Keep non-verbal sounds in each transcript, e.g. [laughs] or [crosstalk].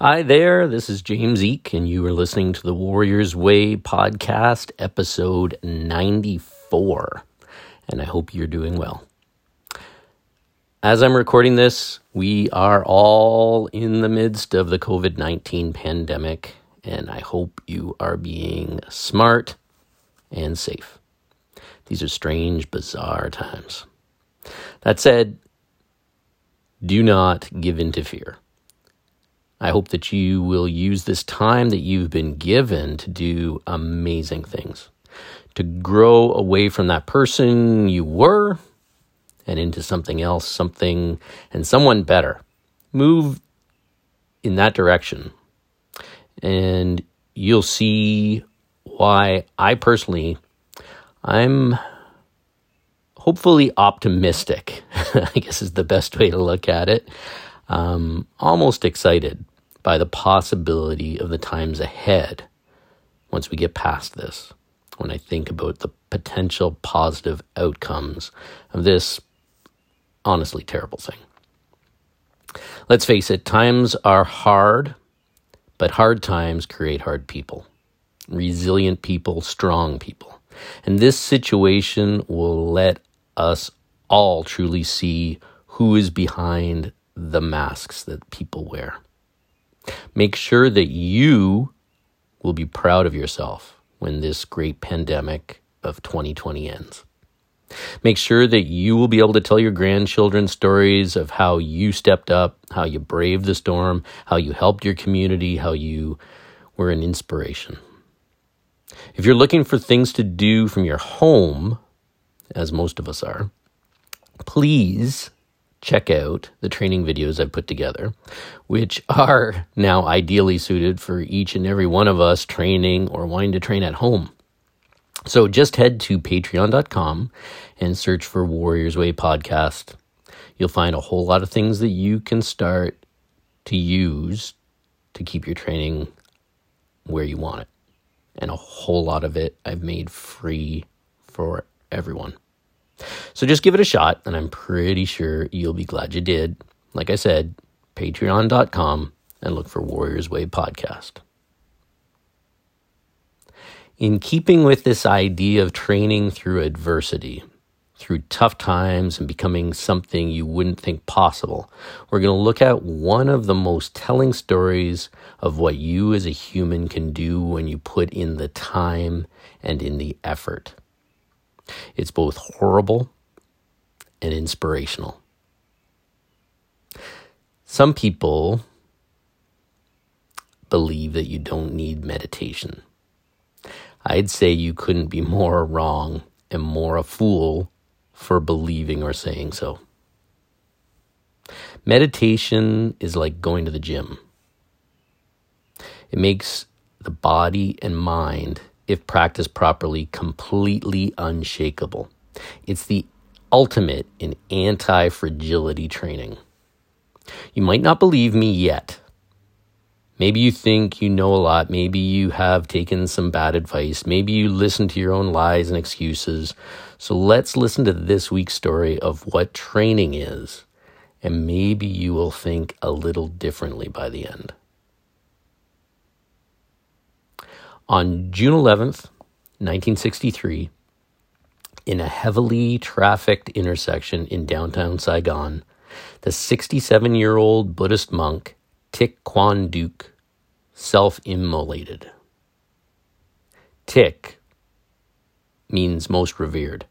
Hi there, this is James Eek, and you are listening to the Warriors Way podcast, episode 94. And I hope you're doing well. As I'm recording this, we are all in the midst of the COVID 19 pandemic, and I hope you are being smart and safe. These are strange, bizarre times. That said, do not give in to fear. I hope that you will use this time that you've been given to do amazing things, to grow away from that person you were and into something else, something and someone better. Move in that direction. And you'll see why I personally I'm hopefully optimistic. [laughs] I guess is the best way to look at it. Um, almost excited by the possibility of the times ahead once we get past this. When I think about the potential positive outcomes of this honestly terrible thing. Let's face it, times are hard, but hard times create hard people. Resilient people, strong people. And this situation will let us all truly see who is behind the masks that people wear. Make sure that you will be proud of yourself when this great pandemic of 2020 ends. Make sure that you will be able to tell your grandchildren stories of how you stepped up, how you braved the storm, how you helped your community, how you were an inspiration. If you're looking for things to do from your home, as most of us are, please check out the training videos I've put together, which are now ideally suited for each and every one of us training or wanting to train at home. So just head to patreon.com and search for Warriors Way podcast. You'll find a whole lot of things that you can start to use to keep your training where you want it. And a whole lot of it I've made free for everyone. So just give it a shot, and I'm pretty sure you'll be glad you did. Like I said, patreon.com and look for Warriors Way podcast. In keeping with this idea of training through adversity, through tough times and becoming something you wouldn't think possible, we're going to look at one of the most telling stories of what you as a human can do when you put in the time and in the effort. It's both horrible and inspirational. Some people believe that you don't need meditation. I'd say you couldn't be more wrong and more a fool for believing or saying so. Meditation is like going to the gym. It makes the body and mind if practiced properly, completely unshakable. It's the ultimate in anti fragility training. You might not believe me yet. Maybe you think you know a lot. Maybe you have taken some bad advice. Maybe you listen to your own lies and excuses. So let's listen to this week's story of what training is, and maybe you will think a little differently by the end. On June 11th, 1963, in a heavily trafficked intersection in downtown Saigon, the 67 year old Buddhist monk Thich Quan Duc self immolated. Thich means most revered.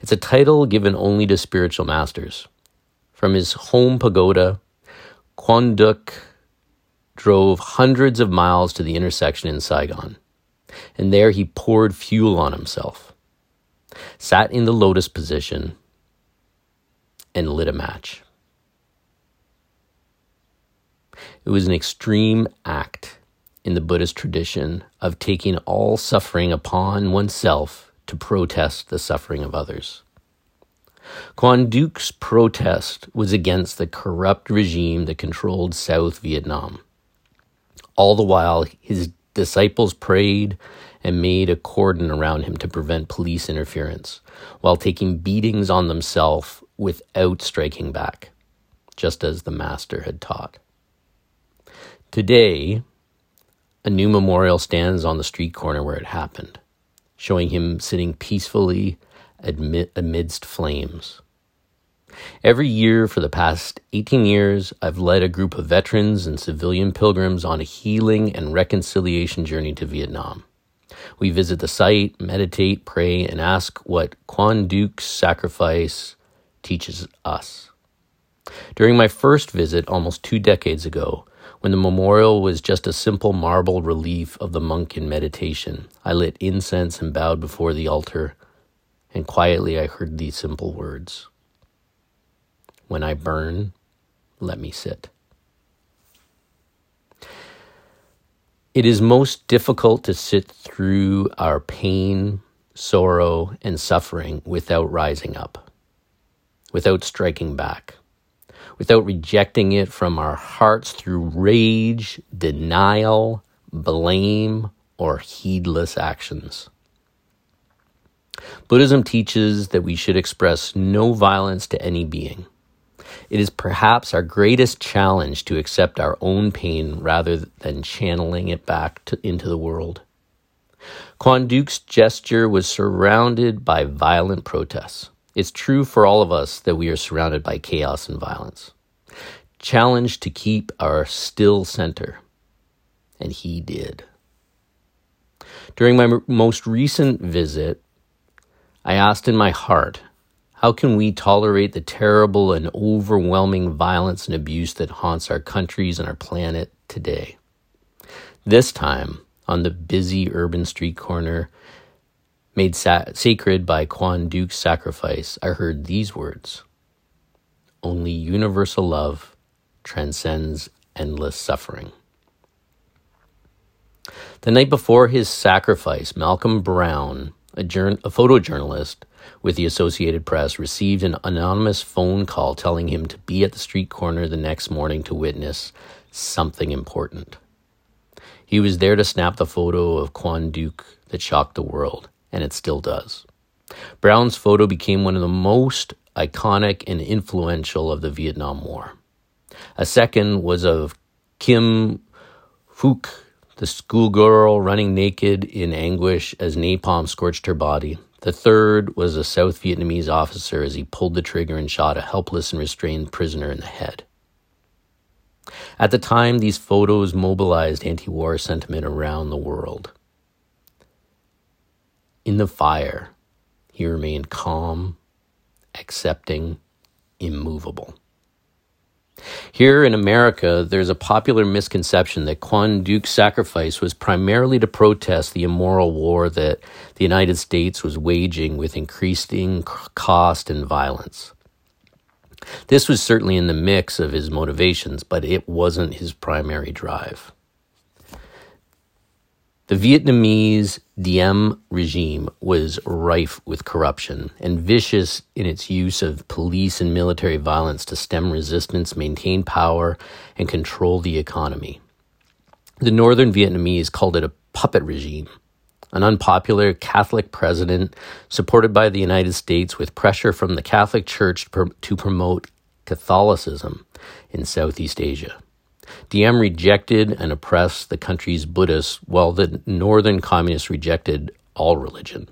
It's a title given only to spiritual masters. From his home pagoda, Quan Duc drove hundreds of miles to the intersection in Saigon, and there he poured fuel on himself, sat in the lotus position, and lit a match. It was an extreme act in the Buddhist tradition of taking all suffering upon oneself to protest the suffering of others. Quan Duc's protest was against the corrupt regime that controlled South Vietnam. All the while, his disciples prayed and made a cordon around him to prevent police interference, while taking beatings on themselves without striking back, just as the Master had taught. Today, a new memorial stands on the street corner where it happened, showing him sitting peacefully amidst flames. Every year for the past 18 years, I've led a group of veterans and civilian pilgrims on a healing and reconciliation journey to Vietnam. We visit the site, meditate, pray, and ask what Quan Duc's sacrifice teaches us. During my first visit almost two decades ago, when the memorial was just a simple marble relief of the monk in meditation, I lit incense and bowed before the altar, and quietly I heard these simple words When I burn, let me sit. It is most difficult to sit through our pain, sorrow, and suffering without rising up, without striking back, without rejecting it from our hearts through rage, denial, blame, or heedless actions. Buddhism teaches that we should express no violence to any being it is perhaps our greatest challenge to accept our own pain rather than channeling it back to, into the world. Quan Duc's gesture was surrounded by violent protests. It's true for all of us that we are surrounded by chaos and violence. Challenged to keep our still center. And he did. During my most recent visit, I asked in my heart how can we tolerate the terrible and overwhelming violence and abuse that haunts our countries and our planet today? This time, on the busy urban street corner, made sa- sacred by Quan Duc's sacrifice, I heard these words Only universal love transcends endless suffering. The night before his sacrifice, Malcolm Browne, a, a photojournalist, with the Associated Press received an anonymous phone call telling him to be at the street corner the next morning to witness something important. He was there to snap the photo of Quan Duc that shocked the world, and it still does. Browne's photo became one of the most iconic and influential of the Vietnam War. A second was of Kim Phuc, the schoolgirl running naked in anguish as napalm scorched her body. The third was a South Vietnamese officer as he pulled the trigger and shot a helpless and restrained prisoner in the head. At the time, these photos mobilized anti war sentiment around the world. In the fire, he remained calm, accepting, immovable. Here in America, there's a popular misconception that Quan Duc's sacrifice was primarily to protest the immoral war that the United States was waging with increasing cost and violence. This was certainly in the mix of his motivations, but it wasn't his primary drive. The Vietnamese Diem regime was rife with corruption and vicious in its use of police and military violence to stem resistance, maintain power, and control the economy. The northern Vietnamese called it a puppet regime, an unpopular Catholic president supported by the United States with pressure from the Catholic Church to promote Catholicism in Southeast Asia. Diem rejected and oppressed the country's Buddhists, while the northern communists rejected all religion.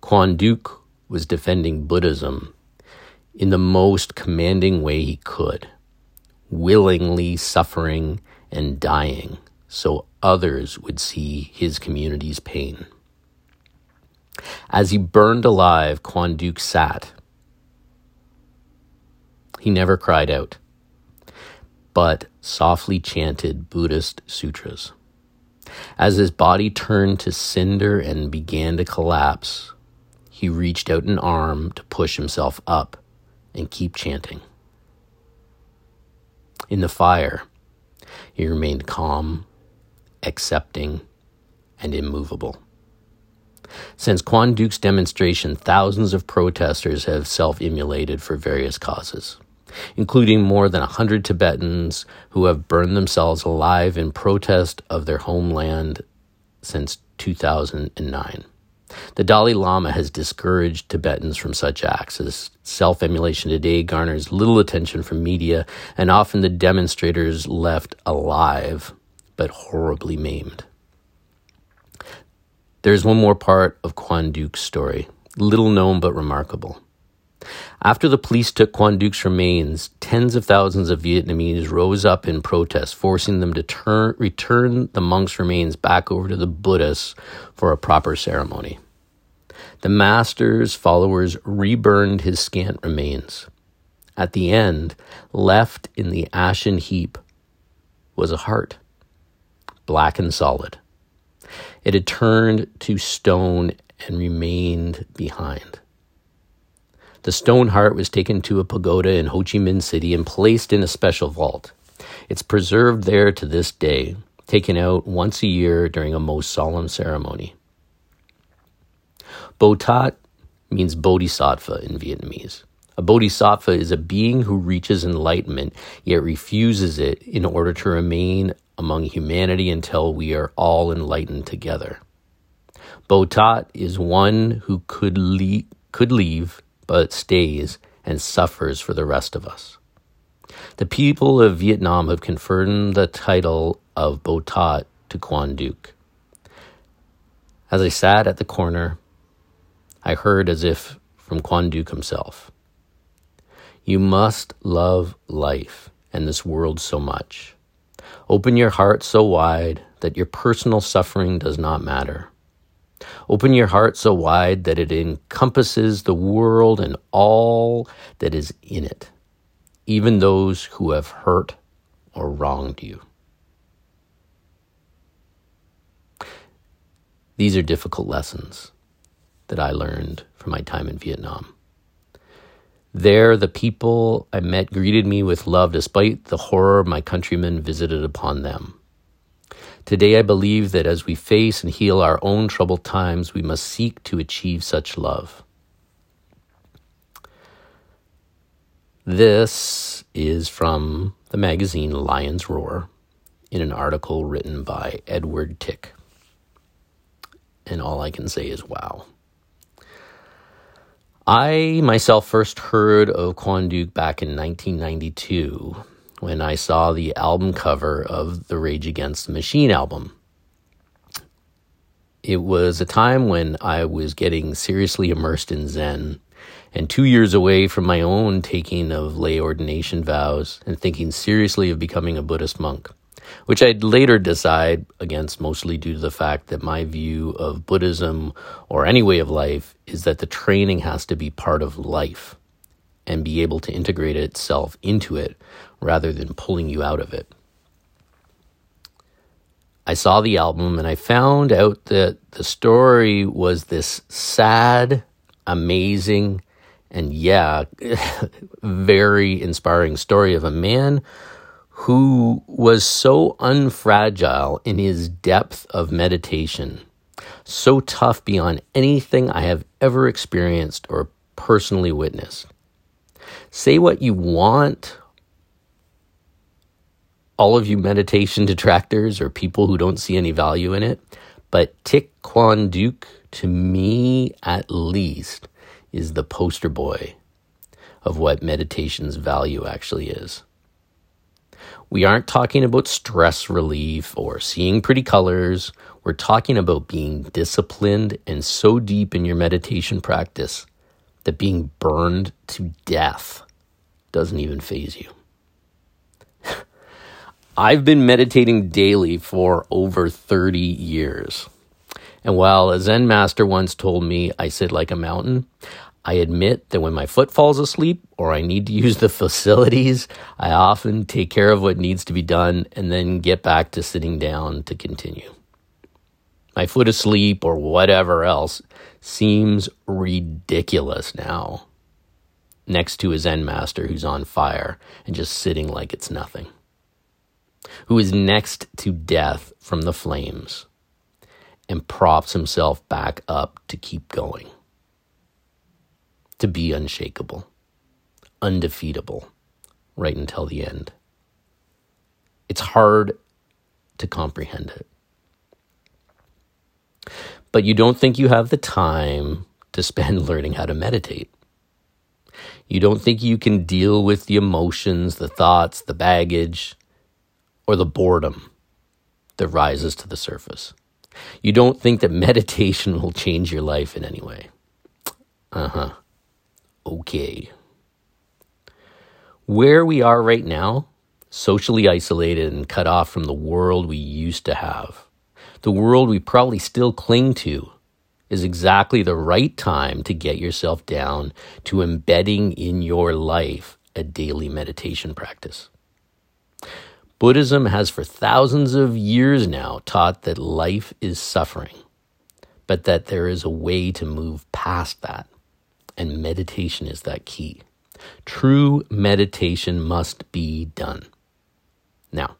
Quan Duc was defending Buddhism in the most commanding way he could, willingly suffering and dying so others would see his community's pain. As he burned alive, Quan Duc sat. He never cried out but softly chanted Buddhist sutras. As his body turned to cinder and began to collapse, he reached out an arm to push himself up and keep chanting. In the fire, he remained calm, accepting, and immovable. Since Quan Duc's demonstration, thousands of protesters have self immolated for various causes including more than 100 Tibetans who have burned themselves alive in protest of their homeland since 2009. The Dalai Lama has discouraged Tibetans from such acts, as self emulation today garners little attention from media, and often the demonstrators left alive but horribly maimed. There's one more part of Quan Duc's story, little known but remarkable. After the police took Quan Duc's remains, tens of thousands of Vietnamese rose up in protest, forcing them to turn, return the monk's remains back over to the Buddhists for a proper ceremony. The master's followers reburned his scant remains. At the end, left in the ashen heap, was a heart, black and solid. It had turned to stone and remained behind. The stone heart was taken to a pagoda in Ho Chi Minh City and placed in a special vault. It's preserved there to this day, taken out once a year during a most solemn ceremony. Botat means bodhisattva in Vietnamese. A bodhisattva is a being who reaches enlightenment yet refuses it in order to remain among humanity until we are all enlightened together. Botat is one who could, le- could leave but stays and suffers for the rest of us. The people of Vietnam have conferred the title of Botat to Quan Duc. As I sat at the corner, I heard as if from Quan Duc himself You must love life and this world so much. Open your heart so wide that your personal suffering does not matter. Open your heart so wide that it encompasses the world and all that is in it, even those who have hurt or wronged you. These are difficult lessons that I learned from my time in Vietnam. There, the people I met greeted me with love despite the horror my countrymen visited upon them. Today, I believe that as we face and heal our own troubled times, we must seek to achieve such love. This is from the magazine Lion's Roar in an article written by Edward Tick. And all I can say is wow. I myself first heard of Quan Duc back in 1992 when I saw the album cover of the Rage Against the Machine album. It was a time when I was getting seriously immersed in Zen and two years away from my own taking of lay ordination vows and thinking seriously of becoming a Buddhist monk, which I'd later decide against mostly due to the fact that my view of Buddhism or any way of life is that the training has to be part of life and be able to integrate itself into it rather than pulling you out of it. I saw the album and I found out that the story was this sad, amazing, and yeah, [laughs] very inspiring story of a man who was so unfragile in his depth of meditation, so tough beyond anything I have ever experienced or personally witnessed. Say what you want all of you meditation detractors or people who don't see any value in it, but Thich Duc, to me at least, is the poster boy of what meditation's value actually is. We aren't talking about stress relief or seeing pretty colors. We're talking about being disciplined and so deep in your meditation practice that being burned to death doesn't even faze you. [laughs] I've been meditating daily for over 30 years. And while a Zen master once told me I sit like a mountain, I admit that when my foot falls asleep or I need to use the [laughs] facilities, I often take care of what needs to be done and then get back to sitting down to continue. My foot asleep or whatever else seems ridiculous now next to his Zen master who's on fire and just sitting like it's nothing who is next to death from the flames and props himself back up to keep going, to be unshakable, undefeatable, right until the end. It's hard to comprehend it. But you don't think you have the time to spend [laughs] learning how to meditate. You don't think you can deal with the emotions, the thoughts, the baggage, or the boredom that rises to the surface. You don't think that [laughs] meditation will change your life in any way. Uh huh. Okay. Where we are right now, socially isolated and cut off from the world we used to have, the world we probably still cling to, is exactly the right time to get yourself down to embedding in your life a daily meditation practice. Buddhism has for thousands of years now taught that life is suffering, but that there is a way to move past that. And meditation is that key. True meditation must be done. Now,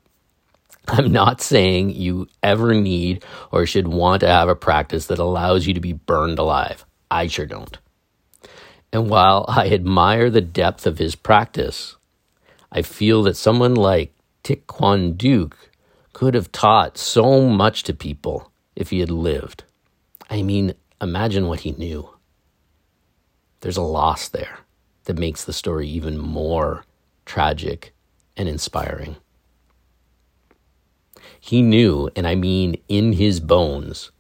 [laughs] I'm not saying you ever need or should want to have a practice that allows you to be burned alive. I sure don't. And while I admire the depth of his practice, I feel that someone like Thich Quan Duc could have taught so much to people if he had lived. I mean, imagine what he knew. There's a loss there that makes the story even more tragic and inspiring. He knew, and I mean in his bones,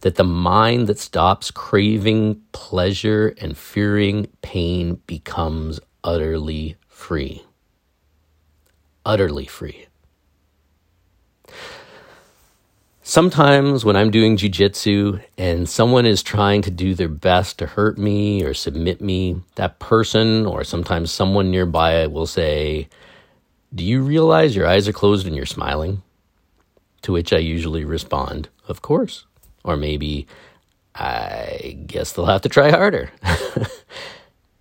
that the mind that stops craving pleasure and fearing pain becomes utterly free utterly free. Sometimes when I'm doing jujitsu and someone is trying to do their best to hurt me or submit me, that person or sometimes someone nearby will say, Do you realize your eyes are closed and you're smiling? To which I usually respond, Of course. Or maybe, I guess they'll have to try harder. [laughs]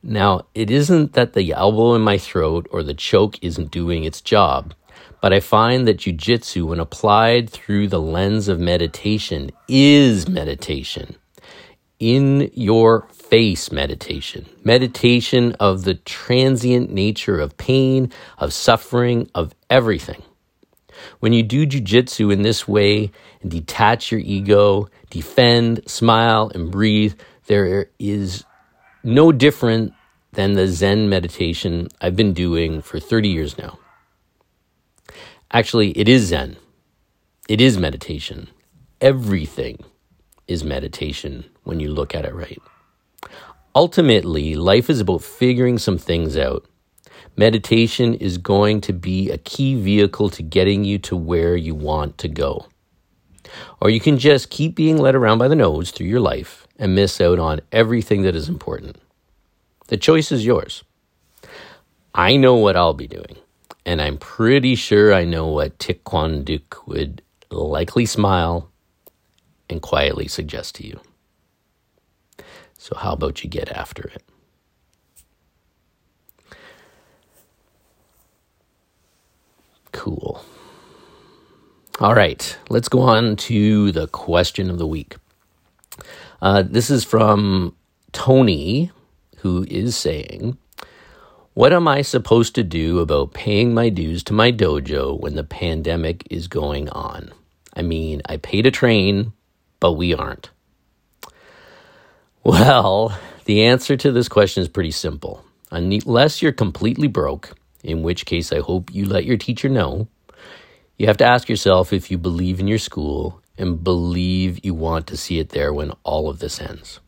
Now, it isn't that the elbow in my throat or the choke isn't doing its job, but I find that jujitsu, when applied through the lens of meditation, is meditation. In your face meditation, meditation of the transient nature of pain, of suffering, of everything. When you do jujitsu in this way and detach your ego, defend, smile, and breathe, there is no different than the Zen meditation I've been doing for 30 years now. Actually, it is Zen. It is meditation. Everything is meditation when you look at it right. Ultimately, life is about figuring some things out. Meditation is going to be a key vehicle to getting you to where you want to go. Or you can just keep being led around by the nose through your life and miss out on everything that is important. The choice is yours. I know what I'll be doing, and I'm pretty sure I know what Thich would likely smile and quietly suggest to you. So, how about you get after it? Cool. All right, let's go on to the question of the week. Uh, this is from Tony, who is saying, What am I supposed to do about paying my dues to my dojo when the pandemic is going on? I mean, I paid a train, but we aren't. Well, the answer to this question is pretty simple. Unless you're completely broke, in which case I hope you let your teacher know, you have to ask yourself if you believe in your school and believe you want to see it there when all of this ends.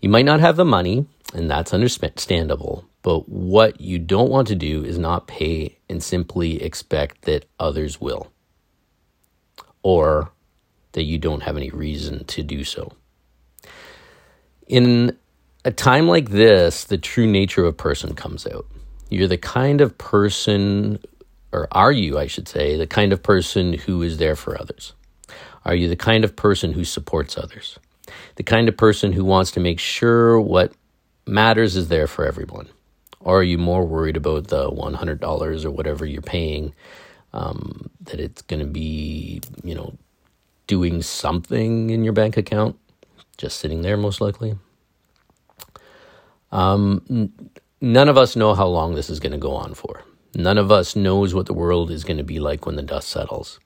You might not have the money, and that's understandable. But what you don't want to do is not pay and simply expect that others will, or that you don't have any reason to do so. In a time like this, the true nature of a person comes out. You're the kind of person, or are you, I should say, the kind of person who is there for others? Are you the kind of person who supports others? The kind of person who wants to make sure what matters is there for everyone? Or are you more worried about the $100 or whatever you're paying um, that it's going to be, you know, doing something in your bank account, just sitting there most likely? Um, none of us know how long this is going to go on for. None of us knows what the world is going to be like when the dust settles.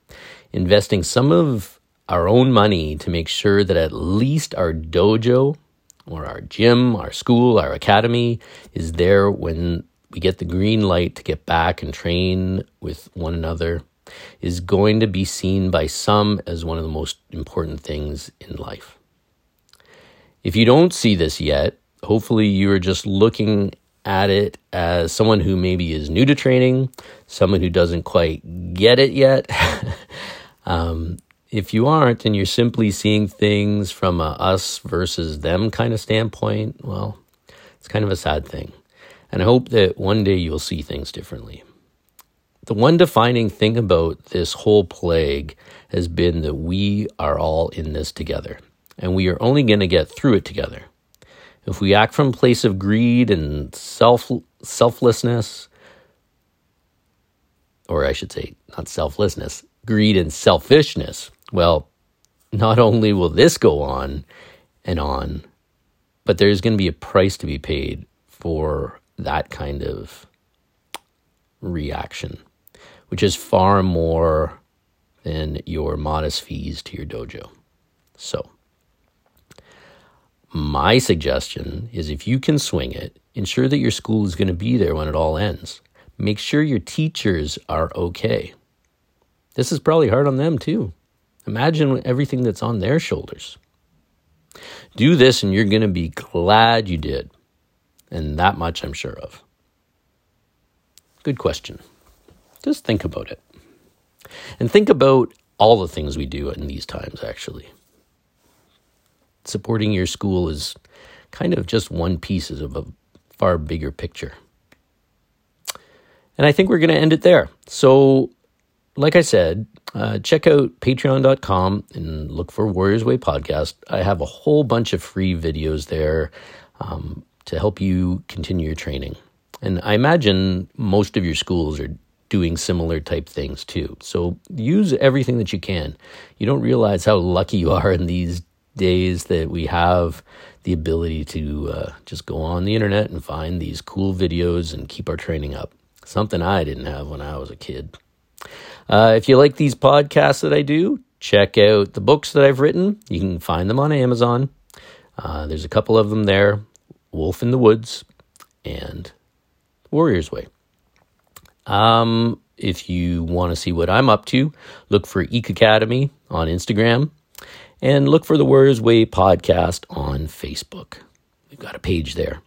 Investing some of our own money to make sure that at least our dojo or our gym, our school, our academy is there when we get the green light to get back and train with one another is going to be seen by some as one of the most important things in life. If you don't see this yet, hopefully you are just looking at it as someone who maybe is new to training, someone who doesn't quite get it yet. [laughs] um, if you aren't and you're simply seeing things from a us versus them kind of standpoint, well, it's kind of a sad thing. And I hope that one day you'll see things differently. The one defining thing about this whole plague has been that we are all in this together, and we are only going to get through it together. If we act from a place of greed and self selflessness, or I should say, not selflessness, greed and selfishness, well, not only will this go on and on, but there's going to be a price to be paid for that kind of reaction, which is far more than your modest fees to your dojo. So, my suggestion is if you can swing it, ensure that your school is going to be there when it all ends. Make sure your teachers are okay. This is probably hard on them too. Imagine everything that's on their shoulders. Do this and you're going to be glad you did. And that much I'm sure of. Good question. Just think about it. And think about all the things we do in these times, actually. Supporting your school is kind of just one piece of a far bigger picture. And I think we're going to end it there. So, like I said, uh, check out patreon.com and look for Warriors Way Podcast. I have a whole bunch of free videos there um, to help you continue your training. And I imagine most of your schools are doing similar type things too. So use everything that you can. You don't realize how lucky you are in these days that we have the ability to uh, just go on the internet and find these cool videos and keep our training up. Something I didn't have when I was a kid. Uh, if you like these podcasts that I do, check out the books that I've written. You can find them on Amazon. Uh, there's a couple of them there Wolf in the Woods and Warrior's Way. Um, if you want to see what I'm up to, look for Eek Academy on Instagram and look for the Warriors Way podcast on Facebook. We've got a page there.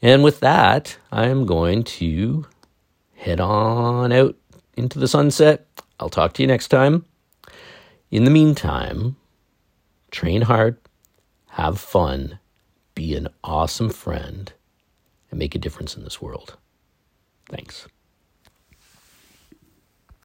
And with that, I'm going to head on out into the sunset. I'll talk to you next time. In the meantime, train hard, have fun, be an awesome friend, and make a difference in this world. Thanks.